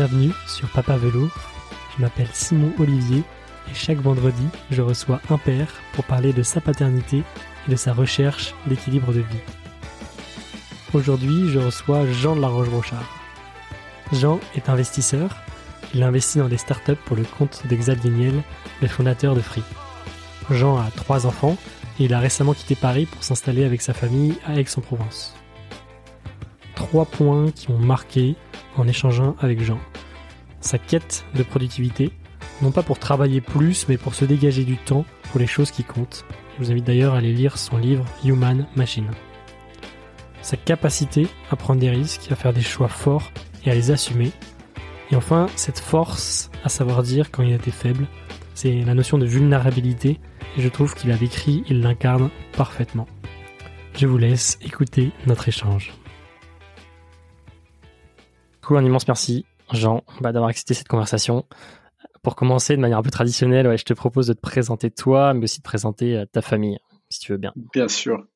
Bienvenue sur Papa Velours. Je m'appelle Simon Olivier et chaque vendredi, je reçois un père pour parler de sa paternité et de sa recherche d'équilibre de vie. Aujourd'hui, je reçois Jean de la Roche-Brochard. Jean est investisseur. Il investit dans des startups pour le compte d'Xavier Niel, le fondateur de Free. Jean a trois enfants et il a récemment quitté Paris pour s'installer avec sa famille à Aix-en-Provence. Trois points qui ont marqué en échangeant avec Jean. Sa quête de productivité, non pas pour travailler plus, mais pour se dégager du temps pour les choses qui comptent. Je vous invite d'ailleurs à aller lire son livre Human Machine. Sa capacité à prendre des risques, à faire des choix forts et à les assumer. Et enfin, cette force à savoir dire quand il était faible, c'est la notion de vulnérabilité et je trouve qu'il a décrit, il l'incarne parfaitement. Je vous laisse écouter notre échange. Cool, un immense merci, Jean, bah, d'avoir accepté cette conversation. Pour commencer, de manière un peu traditionnelle, je te propose de te présenter toi, mais aussi de présenter euh, ta famille, si tu veux bien. Bien sûr.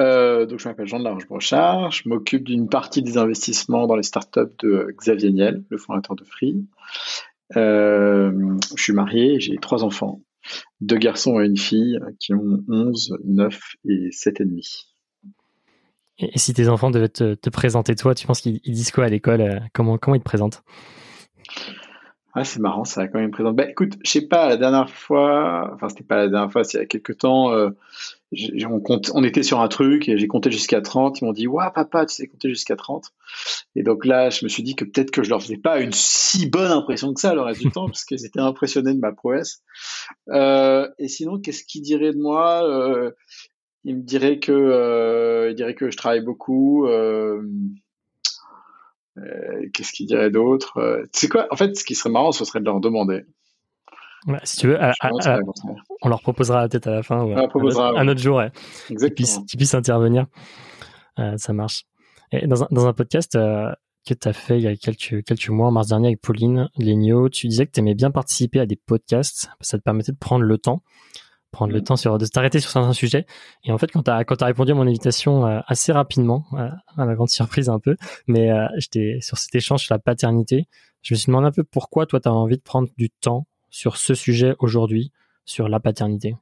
Euh, je m'appelle Jean de la Roche-Brochard. Je m'occupe d'une partie des investissements dans les startups de Xavier Niel, le fondateur de Free. Euh, je suis marié j'ai trois enfants deux garçons et une fille qui ont 11, 9 et 7 et si tes enfants devaient te, présenter toi, tu penses qu'ils disent quoi à l'école euh, comment, comment ils te présentent? Ah, c'est marrant, ça, quand même me présente. Bah, écoute, je sais pas, la dernière fois, enfin, c'était pas la dernière fois, c'est il y a quelques temps, euh, on, on, était sur un truc et j'ai compté jusqu'à 30. Ils m'ont dit, Waouh, papa, tu sais compter jusqu'à 30. Et donc là, je me suis dit que peut-être que je leur faisais pas une si bonne impression que ça le reste du temps, parce qu'ils étaient impressionnés de ma prouesse. Euh, et sinon, qu'est-ce qu'ils diraient de moi euh, Ils me diraient que, euh, ils diraient que je travaille beaucoup. Euh, euh, qu'est-ce qu'ils diraient d'autre sais quoi En fait, ce qui serait marrant, ce serait de leur demander. si tu veux, on leur proposera peut-être à la fin ou un, autre, jour ouais, qui, puisse, intervenir. Ça marche. Et dans, un, dans un podcast que tu as fait il y a quelques, quelques mois, en mars dernier, avec Pauline Legno, tu disais que tu aimais bien participer à des podcasts. Ça te permettait de prendre le temps prendre le mm. temps sur, de t'arrêter sur certains sujets. Et en fait, quand tu as, quand as répondu à mon invitation euh, assez rapidement, euh, à ma grande surprise un peu, mais euh, j'étais sur cet échange sur la paternité, je me suis demandé un peu pourquoi toi, tu as envie de prendre du temps sur ce sujet aujourd'hui, sur la paternité.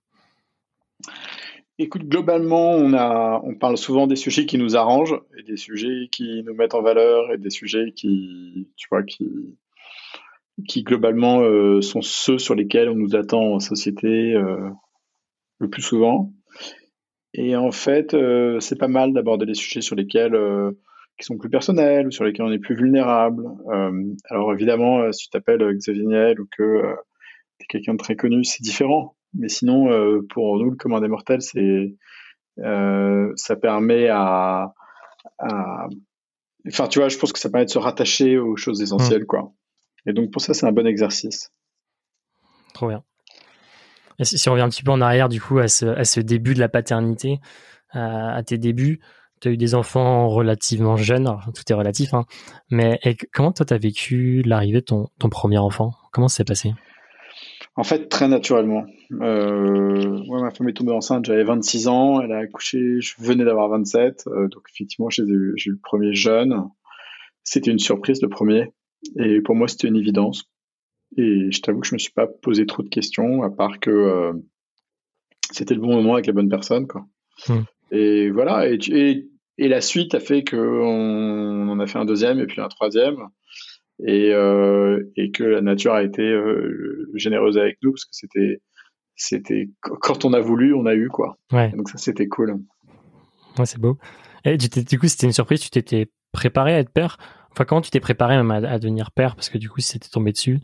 Écoute, globalement, on, a, on parle souvent des sujets qui nous arrangent et des sujets qui nous mettent en valeur et des sujets qui, tu vois, qui, qui globalement sont ceux sur lesquels on nous attend en société, le plus souvent. Et en fait, euh, c'est pas mal d'aborder des sujets sur lesquels euh, qui sont plus personnels ou sur lesquels on est plus vulnérable. Euh, alors évidemment, si tu t'appelles Xavier Niel ou que tu es quelqu'un de très connu, c'est différent. Mais sinon, pour nous, le commun des mortels, c'est ça permet à, Enfin, tu vois, je pense que ça permet de se rattacher aux choses essentielles, mmh. quoi. Et donc pour ça, c'est un bon exercice. Trop bien si on revient un petit peu en arrière, du coup, à ce, début de la paternité, à, tes débuts, tu as eu des enfants relativement jeunes, tout est relatif, hein, mais comment toi, tu as vécu l'arrivée de ton, premier enfant? Comment ça s'est passé? En fait, très naturellement. Euh, ma femme est tombée enceinte, j'avais 26 ans, elle a accouché, je venais d'avoir 27, euh, donc effectivement, j'ai eu, eu le premier jeune. C'était une surprise, le premier, et pour moi, c'était une évidence. Et je t'avoue que je me suis pas posé trop de questions, à part que euh, c'était le bon moment avec la bonne personne. Quoi. Hmm. Et voilà, et, et, la suite a fait qu'on en a fait un deuxième et puis un troisième. Et, euh, et que la nature a été euh, généreuse avec nous, parce que c'était, c'était quand on a voulu, on a eu. quoi. Ouais. Donc ça, c'était cool. Ouais, c'est beau. Et du coup, c'était une surprise, tu t'étais préparé à être père? Enfin, comment tu t'es préparé même à, devenir père Parce que du coup, c'était tombé dessus?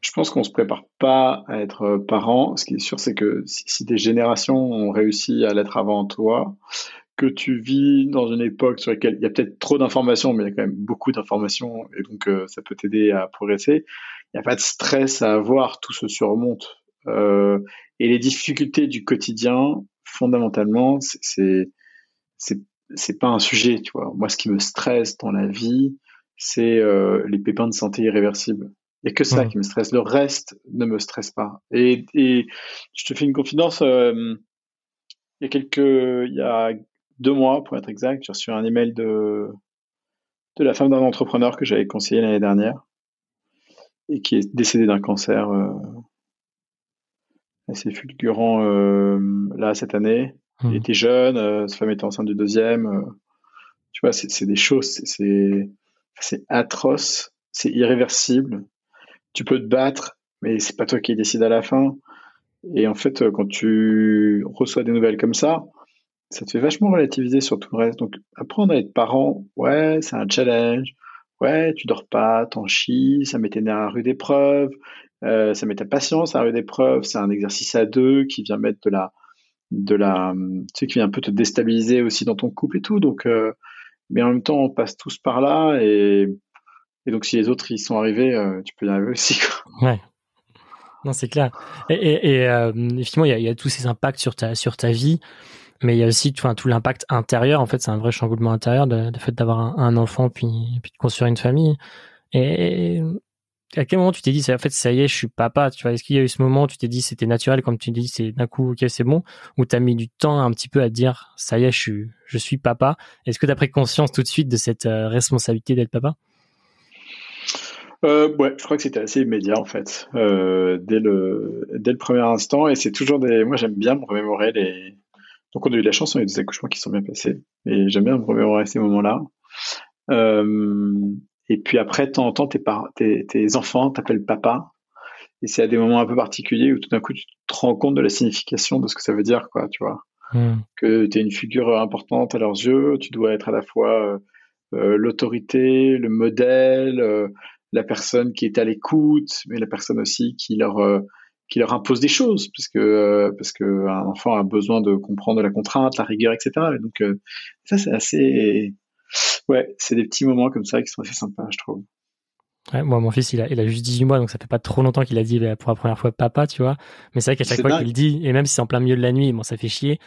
Je pense qu'on se prépare pas à être euh, parent. Ce qui est sûr, c'est que si, des générations ont réussi à l'être avant toi, que tu vis dans une époque sur laquelle il y a peut-être trop d'informations, mais il y a quand même beaucoup d'informations, et donc euh, ça peut t'aider à progresser. Il n'y a pas de stress à avoir, tout se surmonte. Euh, et les difficultés du quotidien, fondamentalement, c'est c'est pas un sujet, tu vois. Moi, ce qui me stresse dans la vie, c'est euh, les pépins de santé irréversibles. Il n'y a que ça qui me stresse. Le reste ne me stresse pas. Et, et je te fais une confidence. Euh, il y a quelques, il y a deux mois, pour être exact, j'ai reçu un email de de la femme d'un entrepreneur que j'avais conseillé l'année dernière et qui est décédée d'un cancer assez fulgurant là cette année. Il mmh. était jeune, sa femme était enceinte du deuxième. tu vois, c'est des choses, c'est atroce, c'est irréversible. Tu peux te battre, mais c'est pas toi qui décide à la fin. Et en fait, quand tu reçois des nouvelles comme ça, ça te fait vachement relativiser sur tout le reste. Donc, apprendre à être parent, ouais, c'est un challenge. Ouais, tu dors pas, t'en chies, ça met tes nerfs à rude épreuve, euh, ça met ta patience à rude épreuve. C'est un exercice à deux qui vient mettre de la, de la, tu sais, qui vient un peu te déstabiliser aussi dans ton couple et tout. Donc, euh, mais en même temps, on passe tous par là et, et donc si les autres y sont arrivés, euh, tu peux y arriver aussi. Quoi. Ouais. Non, c'est clair. Et, et, et effectivement, il y a, tous ces impacts sur ta sur ta vie mais il y a aussi enfin, tout l'impact intérieur. En fait, c'est un vrai chamboulement intérieur, de, fait d'avoir un, enfant puis, puis de construire une famille. Et, à quel moment tu t'es dit, en fait, ça y est, je suis papa, tu vois? Est-ce qu'il y a eu ce moment où tu t'es dit, c'était naturel, comme tu dis, c'est d'un coup, ok, c'est bon, ou t'as mis du temps un petit peu à dire, ça y est, je suis, je suis papa? Est-ce que t'as pris conscience tout de suite de cette euh, responsabilité d'être papa? Euh, ouais, je crois que c'était assez immédiat en fait, euh, dès le dès le premier instant. Et c'est toujours des, moi j'aime bien me remémorer les donc on a eu la chance, on a eu des accouchements qui sont bien passés. Et j'aime bien me remémorer ces moments-là. Et puis après, de temps en temps, tes, tes, tes enfants t'appellent papa. Et c'est à des moments un peu particuliers où tout d'un coup, tu te rends compte de la signification de ce que ça veut dire, quoi, tu vois. Hmm. Que tu es une figure importante à leurs yeux, tu dois être à la fois euh, euh l'autorité, le modèle, euh, la personne qui est à l'écoute, mais la personne aussi qui leur euh, qui leur impose des choses, puisque parce que un enfant a besoin de comprendre la contrainte, la rigueur, etc. Et donc ça c'est assez, ouais, c'est des petits moments comme ça qui sont assez sympas, je trouve. Ouais, moi, mon fils, il a, il a juste 18 mois, donc ça fait pas trop longtemps qu'il a dit bah, pour la première fois papa, tu vois. Mais c'est vrai qu'à chaque fois qu'il dit, et même si c'est en plein milieu de la nuit, bon, ça fait chier.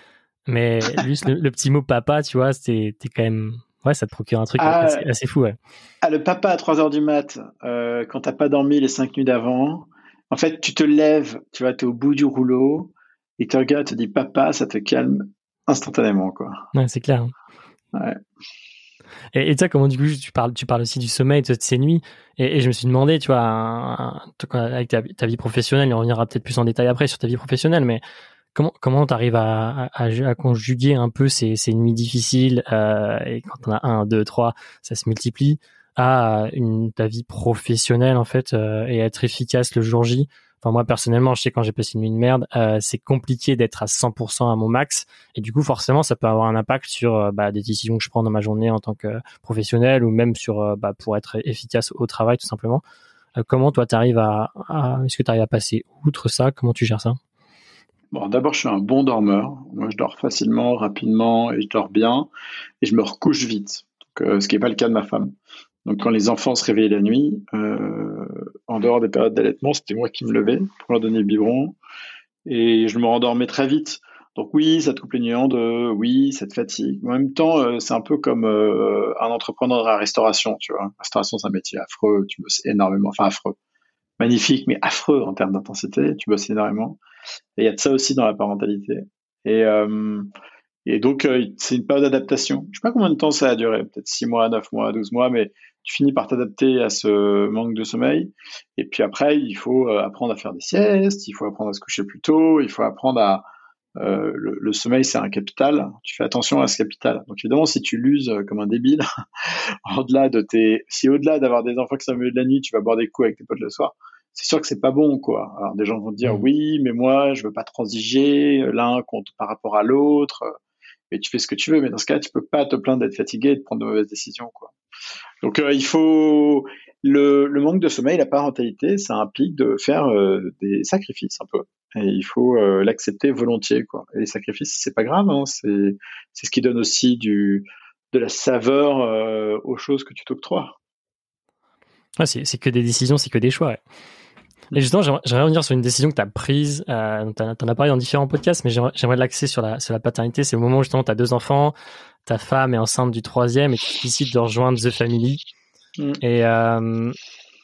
Mais juste le, petit mot papa, tu vois, c'était quand même, ouais, ça te procure un truc ah, assez, fou, ouais. Ah, le papa à 3 heures du mat, euh, quand t'as pas dormi les 5 nuits d'avant, en fait, tu te lèves, tu vas, es au bout du rouleau, et tu regardes, te dis papa, ça te calme instantanément, quoi. Ouais, c'est clair. Ouais. Et, et toi, comment du coup tu parles, tu parles aussi du sommeil de ces nuits. Et, je me suis demandé, tu vois, avec ta, vie professionnelle, on reviendra peut-être plus en détail après sur ta vie professionnelle, mais comment comment t'arrives à, à, à, conjuguer un peu ces, ces nuits difficiles euh, et quand on a un, deux, trois, ça se multiplie à une ta vie professionnelle en fait euh, et être efficace le jour J. Enfin moi personnellement, je sais quand j'ai passé une nuit de merde, euh, c'est compliqué d'être à 100% à mon max et du coup forcément ça peut avoir un impact sur euh, bah, des décisions que je prends dans ma journée en tant que professionnel ou même sur bah, pour être efficace au travail tout simplement. comment toi t'arrives à, à est-ce que tu arrives à passer outre ça? Comment tu gères ça? Bon, d'abord, je suis un bon dormeur. Moi, je dors facilement, rapidement, et je dors bien, et je me recouche vite. Ce qui n'est pas le cas de ma femme. Donc quand les enfants se réveillaient la nuit, euh, en dehors des périodes d'allaitement, c'était moi qui me levais pour leur donner le biberon et je me rendormais très vite. Donc oui, ça te coupe les en deux, oui, ça te fatigue. En même temps, euh, c'est un peu comme euh, un entrepreneur de la restauration, tu vois. Restauration, c'est un métier affreux, tu bosses énormément, enfin affreux, magnifique, mais affreux en termes d'intensité, tu bosses énormément. Et il y a de ça aussi dans la parentalité. Et, euh, et donc, c'est une période d'adaptation. Je sais pas combien de temps ça a duré, peut-être 6 mois, 9 mois, 12 mois, mais tu finis par t'adapter à ce manque de sommeil. Et puis après, il faut euh, apprendre à faire des siestes, il faut apprendre à se coucher plus tôt, il faut apprendre à... Euh, le, sommeil, c'est un capital. Tu fais attention à ce capital. Donc évidemment, si tu l'uses euh, comme un débile, au-delà de tes, si au-delà d'avoir des enfants qui sont au milieu de la nuit, tu vas boire des coups avec tes potes le soir, c'est sûr que c'est pas bon, quoi. Alors des gens vont te dire mmh. oui, mais moi, je veux pas transiger l'un contre par rapport à l'autre. Mais tu fais ce que tu veux, mais dans ce cas, tu peux pas te plaindre d'être fatigué et de prendre de mauvaises décisions, quoi. Donc euh, il faut le, manque de sommeil, la parentalité, ça implique de faire euh, des sacrifices un peu. Et il faut euh, l'accepter volontiers, quoi. Et les sacrifices, c'est pas grave, hein, c'est c'est ce qui donne aussi du de la saveur aux choses que tu t'octroies. c'est que des décisions, c'est que des choix. Et justement, j'aimerais revenir sur une décision que tu as prise. Euh, tu en, as parlé dans différents podcasts, mais j'aimerais l'axer sur la, sur la paternité. C'est au moment où justement tu as deux enfants, ta femme est enceinte du troisième et tu décides de rejoindre The Family. Mm. Et, euh,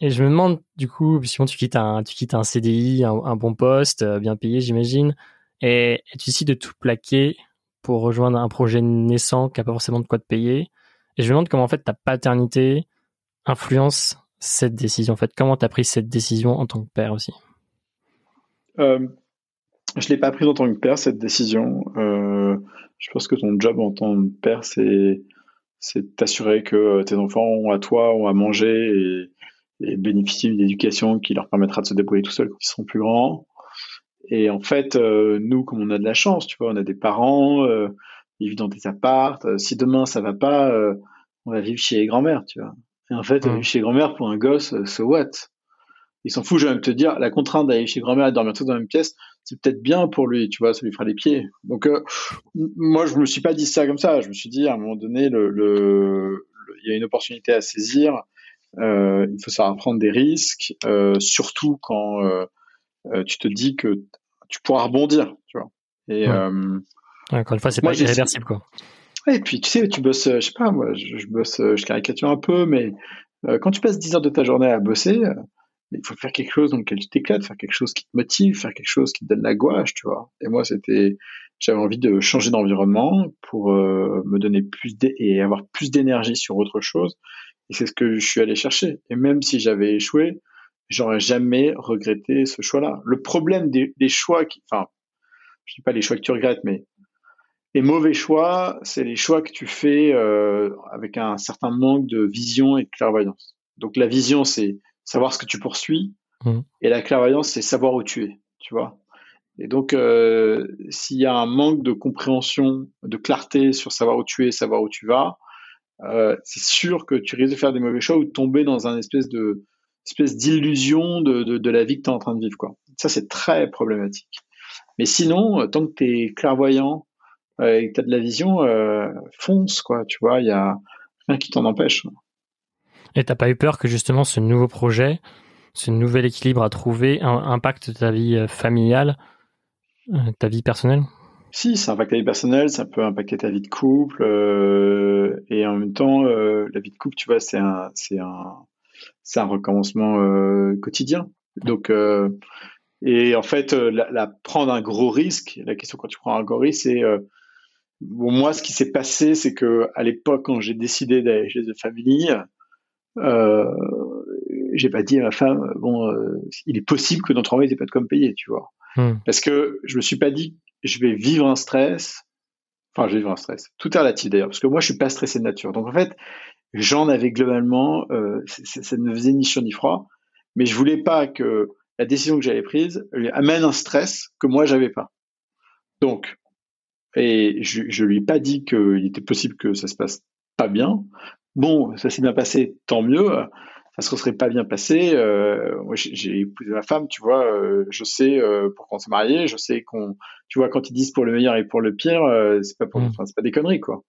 et je me demande, du coup, puisque tu quittes un, tu quittes un CDI, un, bon poste, euh, bien payé, j'imagine, et, tu décides de tout plaquer pour rejoindre un projet naissant qui n'a pas forcément de quoi te payer. Et je me demande comment en fait ta paternité influence cette décision. En fait, comment tu as pris cette décision en tant que père aussi? Euh, Je l'ai pas prise en tant que père cette décision. Euh, je pense que ton job en tant que père, c'est c'est t'assurer que tes enfants ont à toi ont à manger et, bénéficient d'une éducation qui leur permettra de se débrouiller tout seuls quand ils seront plus grands. Et en fait, euh, nous, comme on a de la chance, tu vois, on a des parents, euh, ils vivent dans des appartes. Euh, si demain ça va pas, on va vivre chez les grands-mères, tu vois. Et en fait, mmh. vivre chez grand-mère pour un gosse, so what? Il s'en fout, je vais même te dire, la contrainte d'aller chez grand-mère et dormir tous dans la même pièce, c'est peut-être bien pour lui, tu vois, ça lui fera les pieds. Donc, moi, je me suis pas dit ça comme ça. Je me suis dit, à un moment donné, le, le, il y a une opportunité à saisir. Euh, il faut savoir prendre des risques, euh, surtout quand euh, tu te dis que tu pourras rebondir, tu vois. Et euh, encore une fois, c'est pas irréversible, quoi. Et puis, tu sais, tu bosses, je sais pas, moi, je, bosse, je caricature un peu, mais euh, quand tu passes 10 heures de ta journée à bosser, euh, il faut faire quelque chose dans lequel tu t'éclates, faire quelque chose qui te motive, faire quelque chose qui te donne la gouache, tu vois. Et moi, c'était, j'avais envie de changer d'environnement pour me donner plus et avoir plus d'énergie sur autre chose. Et c'est ce que je suis allé chercher. Et même si j'avais échoué, j'aurais jamais regretté ce choix-là. Le problème des, choix qui, enfin, je dis pas les choix que tu regrettes, mais les mauvais choix, c'est les choix que tu fais euh, avec un certain manque de vision et de clairvoyance. Donc la vision, c'est savoir ce que tu poursuis, mmh. et la clairvoyance, c'est savoir où tu es, tu vois. Et donc, euh, s'il y a un manque de compréhension, de clarté sur savoir où tu es, savoir où tu vas, euh, c'est sûr que tu risques de faire des mauvais choix ou de tomber dans un espèce de espèce d'illusion de, de, de, la vie que tu es en train de vivre. Quoi. Ça, c'est très problématique. Mais sinon, euh, tant que tu es clairvoyant et que tu as de la vision, euh, fonce, quoi. Tu vois, il y a rien qui t'en empêche. Et t'as pas eu peur que justement ce nouveau projet, ce nouvel équilibre à trouver, impacte ta vie familiale, ta vie personnelle? Si, ça impacte ta vie personnelle, ça peut impacter ta vie de couple, euh, et en même temps, euh, la vie de couple, tu vois, c'est un, c'est un, c'est un recommencement euh, quotidien. Donc, euh, et en fait, euh, la, prendre un gros risque, la question quand tu prends un gros risque, c'est bon, moi, ce qui s'est passé, c'est que à l'époque, quand j'ai décidé d'aller chez The Family, euh, j'ai pas dit à ma femme, bon, il est possible que notre envoi n'ait pas de comme payer, tu vois. Hmm. Parce que je me suis pas dit, je vais vivre un stress. Enfin, je vais vivre un stress. Tout est relatif d'ailleurs, parce que moi, je suis pas stressé de nature. Donc en fait, j'en avais globalement, euh, ça ne faisait ni chaud ni froid, mais je voulais pas que la décision que j'avais prise lui amène un stress que moi j'avais pas. Donc, et je, je lui ai pas dit qu'il était possible que ça se passe pas bien. Bon, ça s'est bien passé, tant mieux. Ça se serait pas bien passé. Euh, moi, j'ai épousé ma femme, tu vois. Euh, je sais euh, pourquoi on s'est marié. Je sais qu'on, tu vois, quand ils disent pour le meilleur et pour le pire, euh, c'est pas pour, c'est pas des conneries, quoi.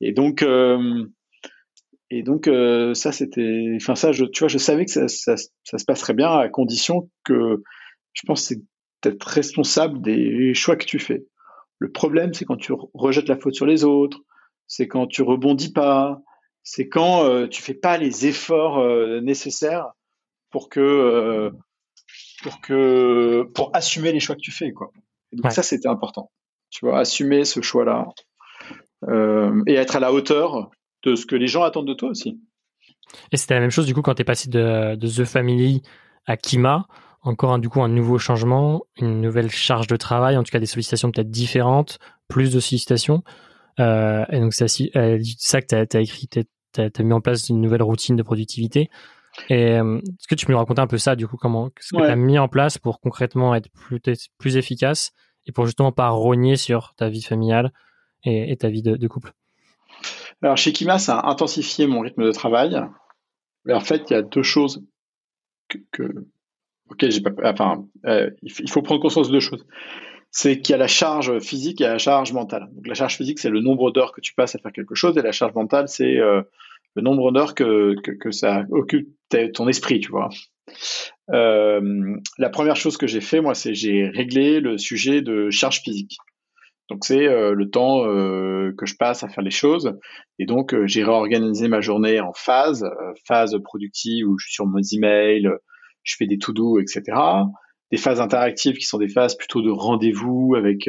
Et donc, euh, et donc ça c'était, enfin ça, je, tu vois, je savais que ça, ça, ça, se passerait bien à condition que, je pense, c'est d'être responsable des choix que tu fais. Le problème, c'est quand tu rejettes la faute sur les autres, c'est quand tu rebondis pas, c'est quand euh, tu fais pas les efforts euh, nécessaires pour que, euh, pour que, pour assumer les choix que tu fais, quoi. donc ça, c'était important. Tu vois, assumer ce choix-là et être à la hauteur de ce que les gens attendent de toi aussi. Et c'était la même chose du coup quand tu es passé de, The Family à Kima, encore un, du coup un nouveau changement, une nouvelle charge de travail, en tout cas des sollicitations peut-être différentes, plus de sollicitations. Euh, et donc c'est ça que tu as, écrit, tu as, mis en place une nouvelle routine de productivité. Et euh, est-ce que tu peux nous raconter un peu ça du coup comment ce que tu as mis en place pour concrètement être plus plus efficace et pour justement pas rogner sur ta vie familiale et, ta vie de couple? Alors chez Kima, ça a intensifié mon rythme de travail. Mais en fait, il y a deux choses que, que auxquelles j'ai pas. Enfin, euh, il faut prendre conscience de deux choses. C'est qu'il y a la charge physique et la charge mentale. Donc la charge physique, c'est le nombre d'heures que tu passes à faire quelque chose, et la charge mentale, c'est euh, le nombre d'heures que, que, ça occupe ton esprit, tu vois. Euh, la première chose que j'ai fait, moi, c'est j'ai réglé le sujet de charge physique. Donc c'est le temps que je passe à faire les choses. Et donc j'ai réorganisé ma journée en phases, phase productive où je suis sur mes emails, je fais des to-do, etc. Des phases interactives qui sont des phases plutôt de rendez-vous avec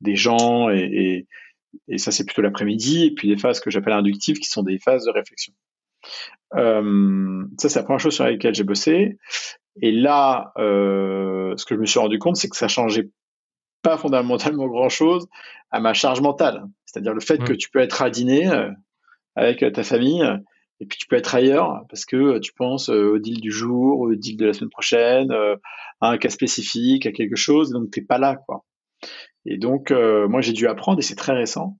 des gens et, Et ça, c'est plutôt l'après-midi. Et puis des phases que j'appelle inductives, qui sont des phases de réflexion. Euh, ça, c'est la première chose sur laquelle j'ai bossé. Et là, euh, ce que je me suis rendu compte, c'est que ça changeait pas fondamentalement grand-chose à ma charge mentale. C'est-à-dire le fait que tu peux être à dîner euh, avec ta famille et puis tu peux être ailleurs parce que tu penses au deal du jour, au deal de la semaine prochaine, à un cas spécifique, à quelque chose, donc t'es pas là, quoi. Et donc, moi, j'ai dû apprendre, et c'est très récent,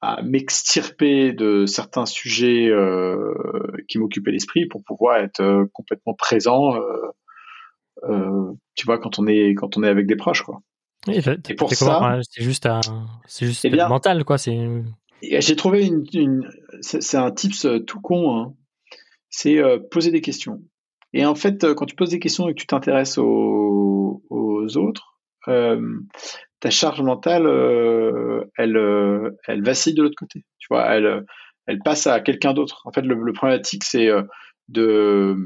à m'extirper de certains sujets euh, qui m'occupaient l'esprit pour pouvoir être euh, complètement présent euh, tu vois quand on est quand on est avec des proches quoi et, pour ça? C'est juste c'est juste eh mental quoi c'est j'ai trouvé une, c'est un tips tout con hein. c'est poser des questions et en fait quand tu poses des questions et que tu t'intéresses aux, autres ta charge mentale, euh, elle, euh, elle vacille de l'autre côté. Tu vois, elle, elle passe à quelqu'un d'autre. En fait, le, le problématique, c'est euh, de,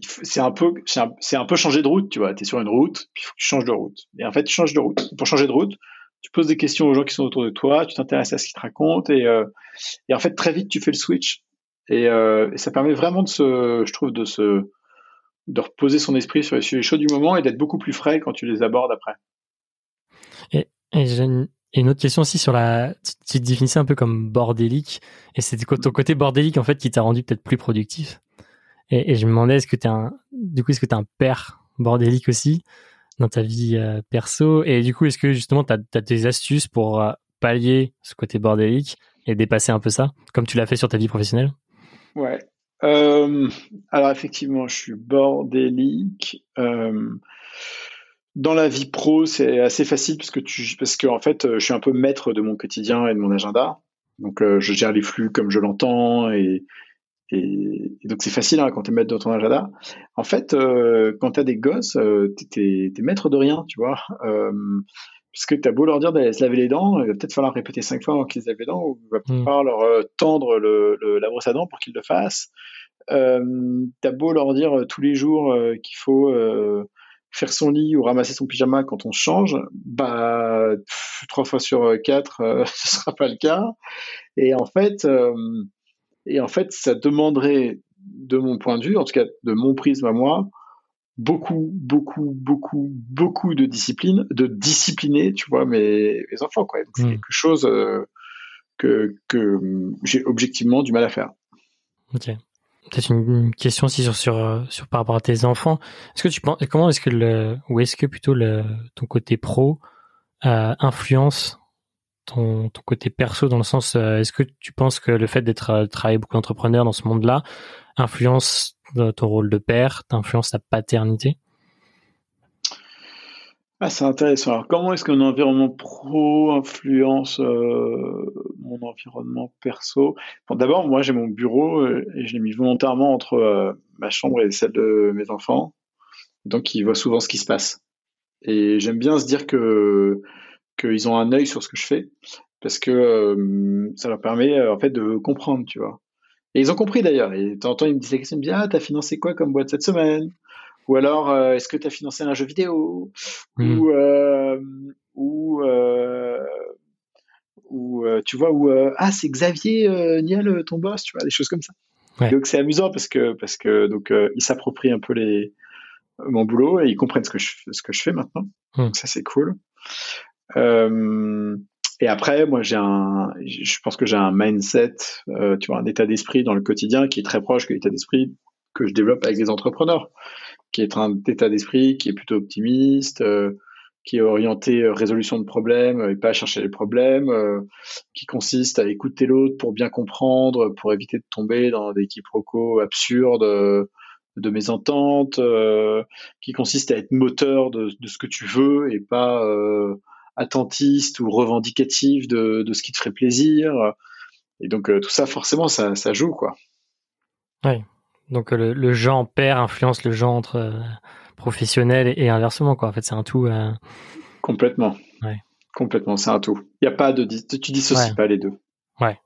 c'est un peu, c'est un, peu changer de route. Tu vois, tu es sur une route, puis il faut que tu changes de route. Et en fait, tu changes de route. Pour changer de route, tu poses des questions aux gens qui sont autour de toi, tu t'intéresses à ce qu'ils te racontent, et, et en fait, très vite, tu fais le switch. Et, et ça permet vraiment de se, je trouve, de se, de reposer son esprit sur les sujets chauds du moment et d'être beaucoup plus frais quand tu les abordes après. Et, j'ai une, autre question aussi sur la. Tu, te définissais un peu comme bordélique, et c'était ton côté bordélique en fait qui t'a rendu peut-être plus productif. Et, je me demandais est-ce que t'es un, du coup, est-ce que t'es un père bordélique aussi? Dans ta vie euh, perso, et du coup, est-ce que justement t'as as des astuces pour euh, pallier ce côté bordélique et dépasser un peu ça, comme tu l'as fait sur ta vie professionnelle? Ouais. Euh, alors effectivement, je suis bordélique. Dans la vie pro, c'est assez facile parce que tu, parce que en fait, je suis un peu maître de mon quotidien et de mon agenda. Donc, je gère les flux comme je l'entends et, et, donc c'est facile hein, quand tu es maître de ton agenda. En fait, euh, quand tu as des gosses, euh, tu es, maître de rien, tu vois. Euh, puisque tu as beau leur dire d'aller se laver les dents, il va peut-être falloir répéter cinq fois avant qu'ils se lavent les dents, ou il va peut-être falloir leur euh, tendre le, le, la brosse à dents pour qu'ils le fassent. Euh, tu as beau leur dire tous les jours qu'il faut faire son lit ou ramasser son pyjama quand on change, bah trois fois sur euh, quatre, euh, ce sera pas le cas. Et en fait, euh, et en fait, ça demanderait, de mon point de vue, en tout cas de mon prisme à moi, beaucoup, beaucoup, beaucoup, beaucoup de discipline, de discipliner, tu vois, mes, mes enfants, quoi. C'est mmh. quelque chose que, que j'ai objectivement du mal à faire. Ok peut-être une, question aussi sur, sur, euh, sur par rapport à tes enfants. Est-ce que tu penses, comment est-ce que le, ou est-ce que plutôt le, ton côté pro euh, influence ton, ton côté perso dans le sens, euh, est-ce que tu penses que le fait d'être euh, travailler beaucoup d'entrepreneurs dans ce monde-là influence ton rôle de père, influence ta paternité? Ah, c'est intéressant. Alors, comment est-ce qu'un environnement pro influence euh, mon environnement perso? Bon, D'abord, moi, j'ai mon bureau euh, et je l'ai mis volontairement entre euh, ma chambre et celle de mes enfants. Donc, ils voient souvent ce qui se passe. Et j'aime bien se dire que qu'ils ont un œil sur ce que je fais parce que ça leur permet en fait de comprendre, tu vois. Et ils ont compris d'ailleurs. Et de ils me disent ils me disent ah t'as financé quoi comme boîte cette semaine? Ou alors, euh, est-ce que tu as financé un jeu vidéo? Hmm. Ou, euh, ou, euh, ou tu vois, ou ah, c'est Xavier Niel, ton boss, tu vois, des choses comme ça. Donc c'est amusant parce que parce que donc ils s'approprient un peu les mon boulot et ils comprennent ce que je ce que je fais maintenant. Hmm. Donc ça c'est cool. Et après, moi j'ai un, je pense que j'ai un mindset, tu vois, un état d'esprit dans le quotidien qui est très proche de l'état d'esprit que je développe avec des entrepreneurs qui est un état d'esprit qui est plutôt optimiste, euh, qui est orienté euh, résolution de problèmes et pas chercher les problèmes, euh, qui consiste à écouter l'autre pour bien comprendre, pour éviter de tomber dans des quiproquos absurdes de mésententes, qui consiste à être moteur de, ce que tu veux et pas attentiste ou revendicatif de, ce qui te ferait plaisir. Et donc tout ça, forcément, ça, ça joue, quoi. Oui, donc le, le genre père influence le genre entre euh, professionnel et, inversement quoi. En fait, c'est un tout. Euh... Complètement. Ouais. Complètement, c'est un tout. Il y a pas de tu dissocies pas les deux. Ouais.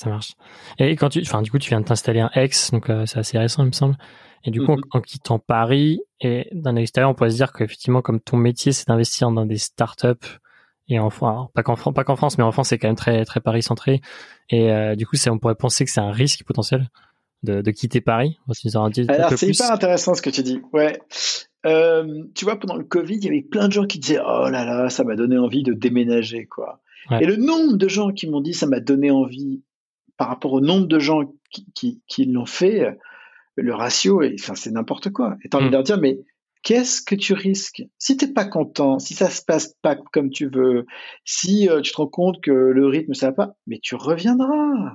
Ça marche. Et quand tu, enfin du coup, tu viens de t'installer un ex, donc euh, c'est assez récent, il me semble. Et du coup, mm-hmm. en, quittant Paris et d'un extérieur, on pourrait se dire qu'effectivement, comme ton métier, c'est d'investir dans des startups et en pas qu'en France, pas qu'en France, mais en France c'est quand même très très Paris centré. Et euh, du coup, on pourrait penser que c'est un risque potentiel de, de quitter Paris. Alors c'est hyper intéressant ce que tu dis. Ouais. Euh, tu vois, pendant le Covid, il y avait plein de gens qui disaient Oh là là, ça m'a donné envie de déménager, quoi. Et le nombre de gens qui m'ont dit ça m'a donné envie par rapport au nombre de gens qui, qui, qui l'ont fait, le ratio, enfin, c'est n'importe quoi. Et t'as envie de leur dire, mais qu'est-ce que tu risques? Si t'es pas content, si ça se passe pas comme tu veux, si euh, tu te rends compte que le rythme ça va pas, mais tu reviendras.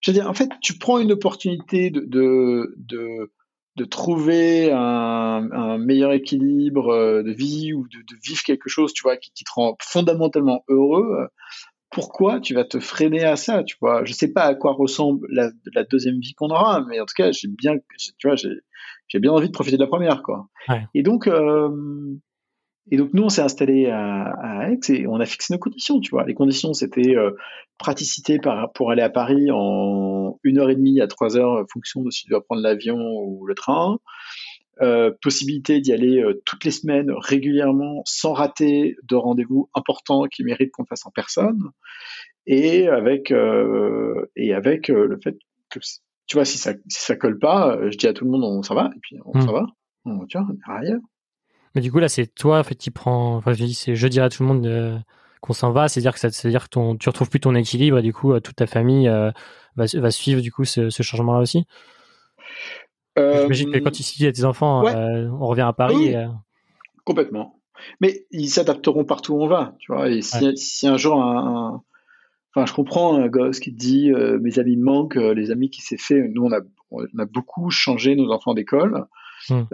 Je veux dire, en fait, tu prends une opportunité de, de, de, de trouver un, un, meilleur équilibre euh, de vie ou de, de, vivre quelque chose, tu vois, qui, qui te rend fondamentalement heureux pourquoi tu vas te freiner à ça, tu vois? Je sais pas à quoi ressemble la, la deuxième vie qu'on aura, mais en tout cas, j'ai bien, tu vois, j'ai bien envie de profiter de la première, quoi. Et donc, euh, et donc nous, on s'est installé à, à, Aix et on a fixé nos conditions, tu vois. Les conditions, c'était euh, praticité par, pour aller à Paris en une heure et demie à trois heures, fonction de si tu dois prendre l'avion ou le train. Euh, possibilité d'y aller euh, toutes les semaines régulièrement sans rater de rendez-vous importants qui méritent qu'on fasse en personne. Et avec euh, et avec le fait que tu vois si ça si ça colle pas je dis à tout le monde on s'en va et puis on hmm. s'en va. On, tu vois, on ailleurs. Mais du coup là c'est toi en fait qui prends enfin je dis c'est je dirais à tout le monde qu'on s'en va. C'est à dire que ça c'est à dire que ton tu retrouves plus ton équilibre et du coup toute ta famille va, va suivre du coup ce, ce changement là aussi J'imagine que quand tu dis à tes enfants, euh, on revient à Paris. Euh. Complètement. Mais ils s'adapteront partout où on va, tu vois. Et si, un jour un, Enfin, je comprends un gosse qui te dit mes amis me manquent, les amis qui s'est fait. Nous, on a, on a beaucoup changé nos enfants d'école. Hmm.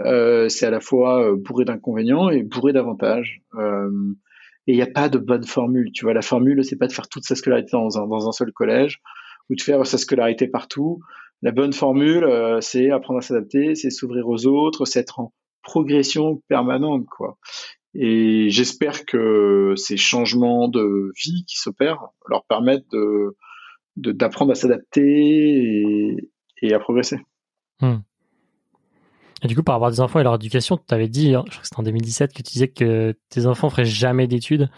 c'est à la fois bourré d'inconvénients et bourré d'avantages. et il n'y a pas de bonne formule. Tu vois, la formule, c'est pas de faire toute sa scolarité dans un, dans un seul collège ou de faire sa scolarité partout la bonne formule, euh, c'est apprendre à s'adapter, c'est s'ouvrir aux autres, c'est être en progression permanente, quoi. Et j'espère que ces changements de vie qui s'opèrent leur permettent d'apprendre à s'adapter et, à progresser. Hmm. Et du coup, par avoir des enfants et leur éducation, tu avais dit, hein, je crois que c'était en 2017, que tu disais que tes enfants feraient jamais d'études.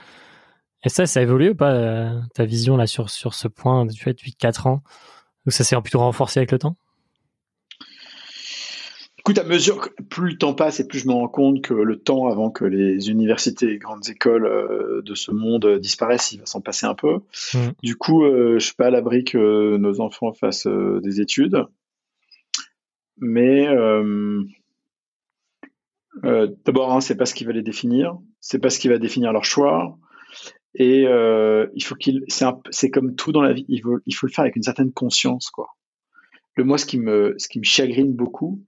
Et ça, ça a évolué ou pas, euh, ta vision là sur, sur ce point, depuis 4 ans? Ou ça s'est plutôt renforcé avec le temps? Écoute, à mesure que plus le temps passe et plus je me rends compte que le temps avant que les universités et grandes écoles euh, de ce monde disparaissent, il va s'en passer un peu. Mmh. Du coup, euh, je suis pas à l'abri que nos enfants fassent euh, des études. Mais d'abord, hein, c'est pas ce qui va les définir, c'est pas ce qui va définir leur choix. Et euh, il faut qu'il, c'est comme tout dans la vie, il faut, il faut le faire avec une certaine conscience, quoi. Le moi, ce qui me, ce qui me chagrine beaucoup,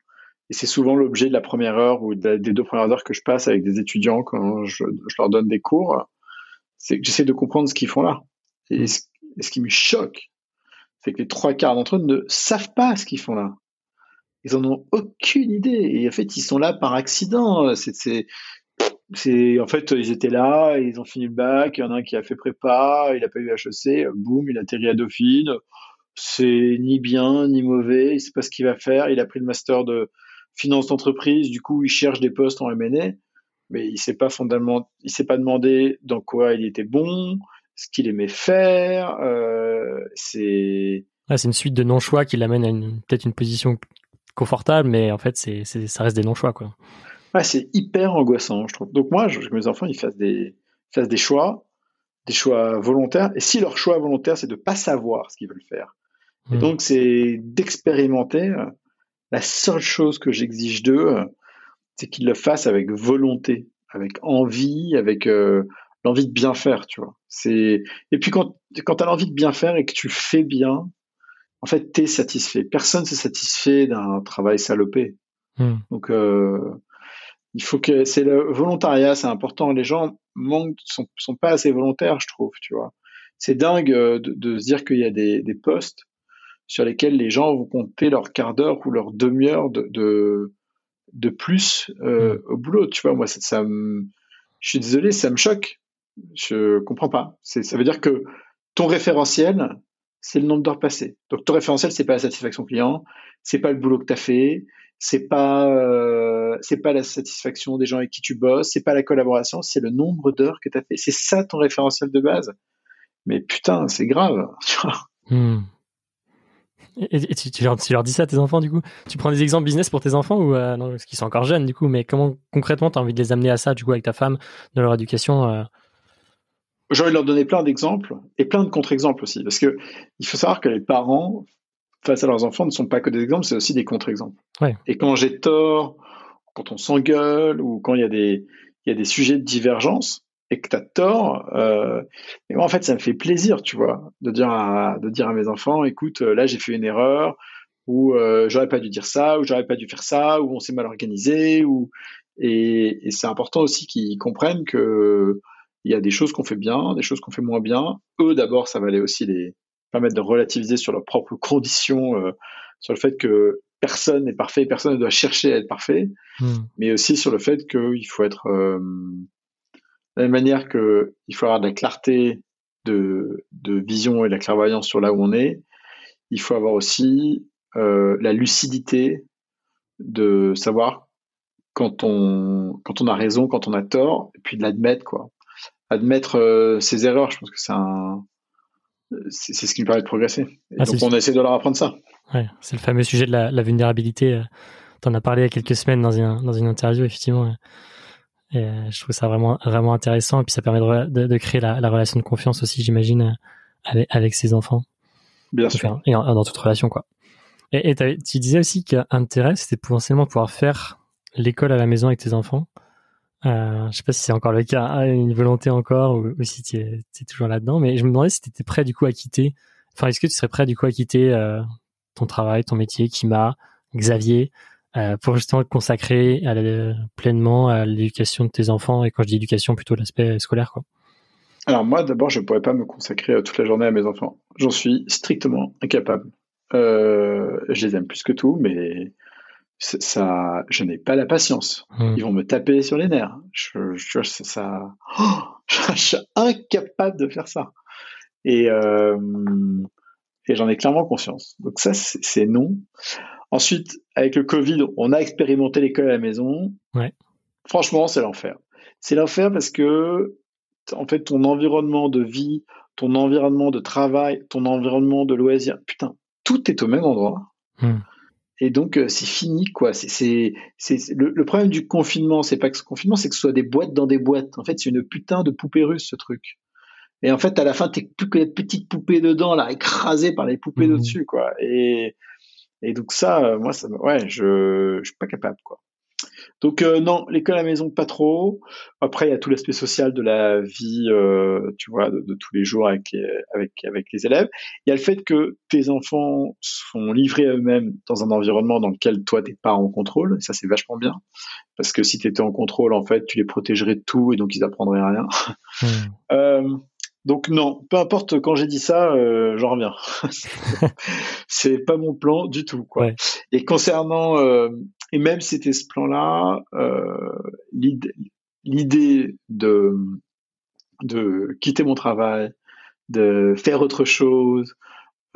et c'est souvent l'objet de la première heure ou des deux premières heures que je passe avec des étudiants quand je, je leur donne des cours, c'est que j'essaie de comprendre ce qu'ils font là. Et mmh. ce, ce qui me choque, c'est que les trois quarts d'entre eux ne savent pas ce qu'ils font là. Ils en ont aucune idée. Et en fait, ils sont là par accident. C'est, c'est en fait ils étaient là, ils ont fini le bac, il y en a un qui a fait prépa, il a pas eu HEC, boum, il a atterri à Dauphine. C'est ni bien ni mauvais, il sait pas ce qu'il va faire, il a pris le master de finance d'entreprise, du coup il cherche des postes en M&A, mais il s'est pas fondamentalement, il s'est pas demandé dans quoi il était bon, ce qu'il aimait faire. Euh, c'est c'est une suite de non choix qui l'amène à peut-être une position confortable, mais en fait c'est ça reste des non choix c'est hyper angoissant, je trouve. Donc moi, je veux que mes enfants ils fassent des, fassent des choix, des choix volontaires. Et si leur choix volontaire, c'est de pas savoir ce qu'ils veulent faire, et hmm. donc c'est d'expérimenter. La seule chose que j'exige d'eux, c'est qu'ils le fassent avec volonté, avec envie, avec euh, l'envie de bien faire, tu vois. C'est et puis quand quand tu as l'envie de bien faire et que tu fais bien, en fait, tu es satisfait. Personne s'est satisfait d'un travail salopé. Hmm. Donc euh, il faut que c'est le volontariat, c'est important. Les gens manquent, sont, sont pas assez volontaires, je trouve, tu vois. C'est dingue euh, de, se dire qu'il y a des, postes sur lesquels les gens vont compter leur quart d'heure ou leur demi-heure de, de, plus euh, mm. au boulot. Tu vois, moi, ça, ça je suis désolé, ça me choque. Je comprends pas. Ça veut dire que ton référentiel, c'est le nombre d'heures passées. Donc ton référentiel, c'est pas la satisfaction client, c'est pas le boulot que tu as fait, c'est pas euh, c'est pas la satisfaction des gens avec qui tu bosses, c'est pas la collaboration, c'est le nombre d'heures que tu as fait. C'est ça ton référentiel de base. Mais putain, c'est grave. Hmm. Et, tu, leur, dis ça à tes enfants du coup? Tu prends des exemples business pour tes enfants ou euh, non, parce qu'ils sont encore jeunes du coup, mais comment concrètement tu as envie de les amener à ça du coup avec ta femme dans leur éducation euh? J'ai envie de leur donner plein d'exemples et plein de contre-exemples aussi, parce que il faut savoir que les parents face à leurs enfants ne sont pas que des exemples, c'est aussi des contre-exemples. Et quand j'ai tort, quand on s'engueule ou quand il y a des il y a des sujets de divergence, et que tu as tort, euh, et moi, en fait, ça me fait plaisir, tu vois, de dire à, de dire à mes enfants, écoute, euh, là, j'ai fait une erreur, ou euh, j'aurais pas dû dire ça, ou j'aurais pas dû faire ça, ou on s'est mal organisé, ou et, et c'est important aussi qu'ils comprennent que il y a des choses qu'on fait bien, des choses qu'on fait moins bien. Eux, d'abord, ça va aller aussi les permettre de relativiser sur leurs propres conditions, euh, sur le fait que personne n'est parfait, personne ne doit chercher à être parfait, hmm. mais aussi sur le fait qu'il faut être euh, de la même manière qu'il faut avoir de la clarté de, vision et de la clairvoyance sur là où on est, il faut avoir aussi euh, la lucidité de savoir quand on, quand on a raison, quand on a tort, et puis de l'admettre, quoi. Admettre euh, ses erreurs, je pense que c'est un, c'est, ce qui nous permet de progresser. Ah, donc on essaie de leur apprendre ça. Ouais, c'est le fameux sujet de la, la vulnérabilité. Euh, tu en as parlé il y a quelques semaines dans, dans une interview, effectivement. Et euh, je trouve ça vraiment vraiment intéressant et puis ça permet de, de, créer la, la, relation de confiance aussi, j'imagine, euh, avec, avec ses enfants. Bien sûr. et dans toute relation, quoi. Et, et tu disais aussi qu'intérêt, c'était potentiellement pouvoir faire l'école à la maison avec tes enfants. Euh, je sais pas si c'est encore le cas, hein, une volonté encore, ou, si tu es, toujours là-dedans. Mais je me demandais si tu étais prêt du coup à quitter. Enfin, est-ce que tu serais prêt du coup à quitter euh, ton travail, ton métier, Kima, Xavier, euh, pour justement te consacrer pleinement à l'éducation de tes enfants? Et quand je dis éducation plutôt l'aspect scolaire quoi. Alors moi d'abord je pourrais pas me consacrer euh, toute la journée à mes enfants. J'en suis strictement incapable. Euh, je les aime plus que tout mais ça je n'ai pas la patience. Hmm. Ils vont me taper sur les nerfs. Je, je ça je suis incapable de faire ça. Et et j'en ai clairement conscience. Donc ça c'est non. Ensuite, avec le Covid, on a expérimenté l'école à la maison. Ouais. Franchement, c'est l'enfer. C'est l'enfer parce que, en fait, ton environnement de vie, ton environnement de travail, ton environnement de loisirs, putain, tout est au même endroit. Hmm. Et donc, euh, c'est fini, quoi. C'est, le, le, problème du confinement, c'est pas que ce confinement, c'est que ce soit des boîtes dans des boîtes. En fait, c'est une putain de poupée russe, ce truc. Et en fait, à la fin, t'es plus que les petites poupées dedans, là, écrasées par les poupées hmm. dessus quoi. Et, et donc ça, euh, moi, ça, ouais, je, je suis pas capable, quoi. Donc euh, non, l'école à la maison pas trop. Après, il y a tout l'aspect social de la vie, euh, tu vois, de, tous les jours avec les, avec avec les élèves. Il y a le fait que tes enfants sont livrés à eux-mêmes dans un environnement dans lequel toi t'es pas en contrôle. ça c'est vachement bien parce que si tu étais en contrôle, en fait, tu les protégerais de tout et donc ils apprendraient rien. Mmh. euh, donc non, peu importe quand j'ai dit ça, euh, j'en reviens. c'est pas mon plan du tout, quoi. Et concernant, euh, et même si c'était ce plan-là, l'idée de de quitter mon travail, de faire autre chose,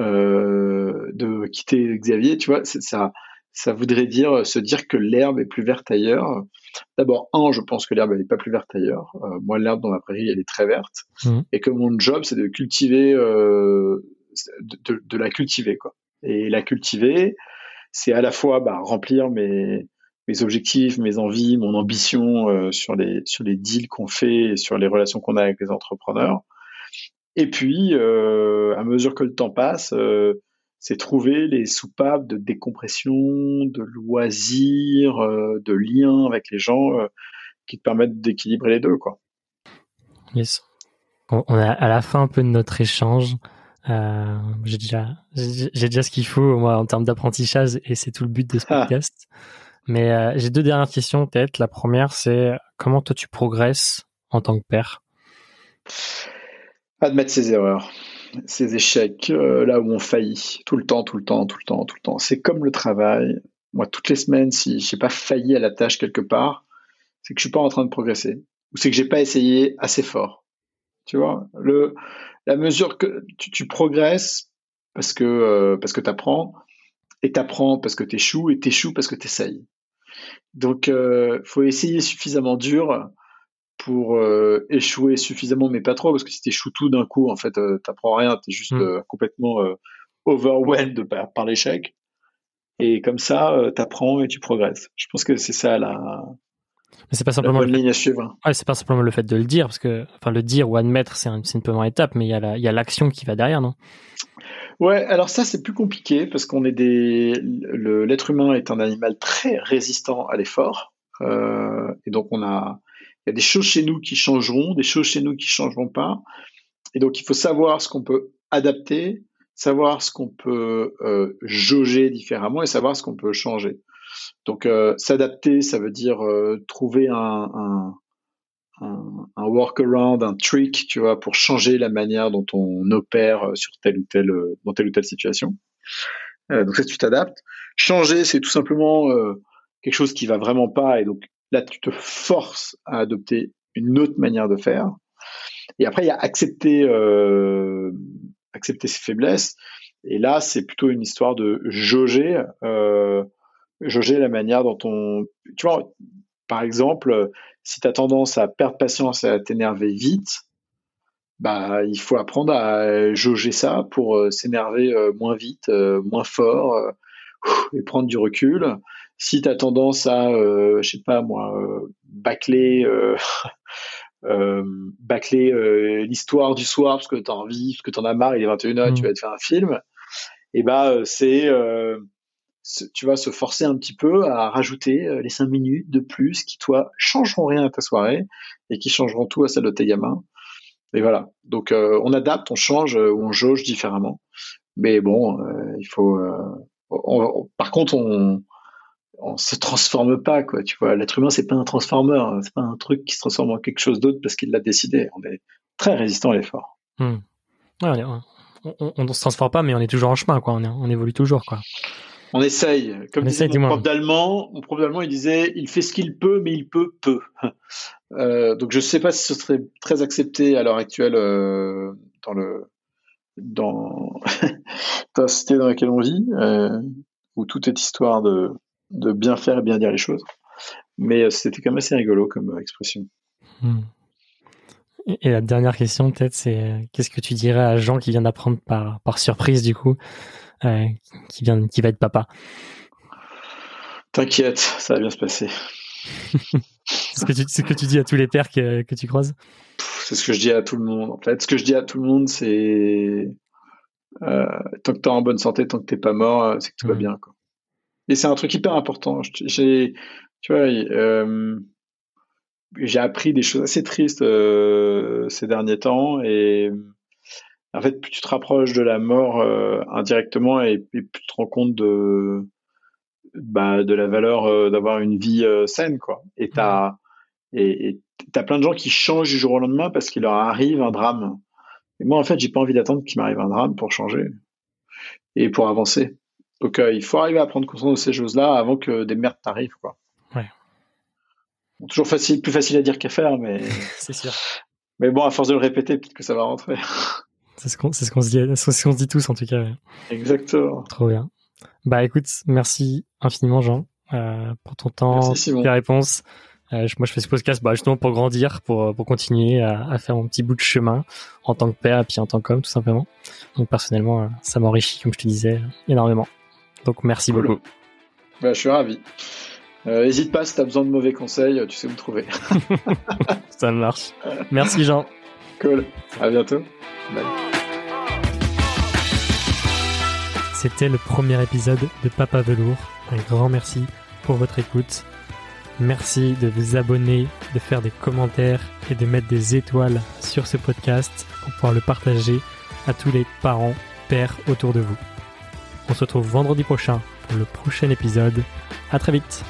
euh, de quitter Xavier, tu vois, ça, ça voudrait dire se dire que l'herbe est plus verte ailleurs. D'abord, un, je pense que l'herbe n'est pas plus verte ailleurs. Euh, moi, l'herbe dans ma prairie, elle est très verte, mmh. et que mon job, c'est de cultiver, euh, de, de, la cultiver, quoi. Et la cultiver, c'est à la fois bah, remplir mes, mes objectifs, mes envies, mon ambition euh, sur les sur les deals qu'on fait, et sur les relations qu'on a avec les entrepreneurs. Et puis, euh, à mesure que le temps passe, euh, c'est trouver les soupapes de décompression, de loisirs, euh, de liens avec les gens euh, qui te permettent d'équilibrer les deux, quoi. Yes. On, est à la fin un peu de notre échange. Euh, j'ai déjà, j'ai déjà ce qu'il faut moi en termes d'apprentissage et c'est tout le but de ce ah. podcast. Mais j'ai deux dernières questions peut-être. La première, c'est comment toi tu progresses en tant que père? Admettre ses erreurs ces échecs, euh, là où on faillit, tout le temps, tout le temps, tout le temps, tout le temps. C'est comme le travail. Moi, toutes les semaines, si je n'ai pas failli à la tâche quelque part, c'est que je suis pas en train de progresser, ou c'est que j'ai pas essayé assez fort. Tu vois, le, la mesure que tu, progresses parce que euh, parce que t'apprends, et t'apprends parce que t'échoues et t'échoues parce que t'essayes. Donc, euh, faut essayer suffisamment dur pour euh, échouer suffisamment, mais pas trop, parce que si t'échoues tout d'un coup, en fait, euh, t'apprends rien, t'es juste Mm. complètement overwhelmed par, par l'échec. Et comme ça, euh, t'apprends et tu progresses. Je pense que c'est ça la, Mais c'est pas la simplement bonne le ligne à suivre. Ouais, c'est pas simplement le fait de le dire, parce que, enfin, le dire ou admettre, c'est un- une première étape, mais il y a la- l'action qui va derrière, non? Ouais, alors ça c'est plus compliqué parce qu'on est des, l'être humain est un animal très résistant à l'effort, euh, et donc on a, il y a des choses chez nous qui changeront, des choses chez nous qui changeront pas, et donc il faut savoir ce qu'on peut adapter, savoir ce qu'on peut euh, jauger différemment et savoir ce qu'on peut changer. Donc euh, s'adapter, ça veut dire euh, trouver un, un, un, un workaround, un trick, tu vois, pour changer la manière dont on opère euh, sur telle ou telle, dans telle ou telle situation. Euh, donc ça, tu t'adaptes. Changer, c'est tout simplement quelque chose qui va vraiment pas, et donc là, tu te forces à adopter une autre manière de faire. Et après, il y a accepter, accepter ses faiblesses. Et là, c'est plutôt une histoire de jauger, jauger la manière dont on, tu vois, par exemple, si tu as tendance à perdre patience et à t'énerver vite, bah, il faut apprendre à jauger ça pour euh, s'énerver euh, moins vite, euh, moins fort et prendre du recul. Si tu as tendance à, euh, je sais pas moi, bâcler, euh, bâcler l'histoire du soir parce que tu as envie, parce que tu en as marre, il est 21h et tu vas te faire un film, et bah euh, c'est tu vas se forcer un petit peu à rajouter euh, les cinq minutes de plus qui, toi, changeront rien à ta soirée et qui changeront tout à celle de tes gamins. Et voilà. Donc, euh, on adapte, on change euh, ou on jauge différemment. Mais bon, il faut. par contre, on on se transforme pas, quoi. Tu vois, l'être humain, c'est pas un transformer, hein. c'est pas un truc qui se transforme en quelque chose d'autre parce qu'il l'a décidé. On est très résistant à l'effort. Hmm. On, on se transforme pas, mais on est toujours en chemin, quoi. On, on évolue toujours, quoi. On essaye. Comme On disait essaye, mon prof d'allemand, mon prof d'allemand, il disait, il fait ce qu'il peut, mais il peut peu. Euh, donc je sais pas si ce serait très accepté à l'heure actuelle euh, dans le dans, la société dans laquelle on vit, euh, où tout est histoire de de bien faire et bien dire les choses. Mais c'était quand même assez rigolo comme expression. Hmm. Et, la dernière question, peut-être, c'est qu'est-ce que tu dirais à Jean qui vient d'apprendre par, par surprise, du coup, euh, qui, vient, qui va être papa T'inquiète, ça va bien se passer. C'est ce, que tu- c'est ce que tu dis à tous les pères que, que tu croises C'est ce que je dis à tout le monde. En fait, ce que je dis à tout le monde, c'est euh, tant que t'es en bonne santé, tant que t'es pas mort, euh, c'est que tout va Mhm. bien. Quoi. Et c'est un truc hyper important. J'ai, tu vois, euh, j'ai appris des choses assez tristes euh, ces derniers temps et en fait, plus tu te rapproches de la mort euh, indirectement et, et plus tu te rends compte de bah, de la valeur euh, d'avoir une vie euh, saine, quoi. Et t'as et et t'as plein de gens qui changent du jour au lendemain parce qu'il leur arrive un drame. Et moi, en fait, j'ai pas envie d'attendre qu'il m'arrive un drame pour changer et pour avancer. Donc, il faut arriver à prendre conscience de ces choses-là avant que des merdes t'arrivent, quoi. Ouais. Bon, toujours facile, plus facile à dire qu'à faire, mais C'est sûr. mais bon, à force de le répéter, peut-être que ça va rentrer. C'est ce qu'on ce qu'on se dit, c'est ce qu'on se dit tous, en tout cas. ouais. Exactement. Trop bien. Bah écoute, merci infiniment Jean euh, pour ton temps, tes réponses. Euh, moi je fais ce podcast bah, justement pour grandir, pour, pour continuer à, à faire mon petit bout de chemin en tant que père et puis en tant qu'homme tout simplement. Donc personnellement, euh, ça m'enrichit comme je te disais énormément. Donc merci Cool. beaucoup. Bah, je suis ravi. Euh, Hésite pas si t'as besoin de mauvais conseils, tu sais où me trouver. Ça marche. Merci Jean. cool. À bientôt. Bye. C'était le premier épisode de Papa Velours. Un grand merci pour votre écoute. Merci de vous abonner, de faire des commentaires et de mettre des étoiles sur ce podcast pour pouvoir le partager à tous les parents, pères autour de vous. On se retrouve vendredi prochain pour le prochain épisode. À très vite.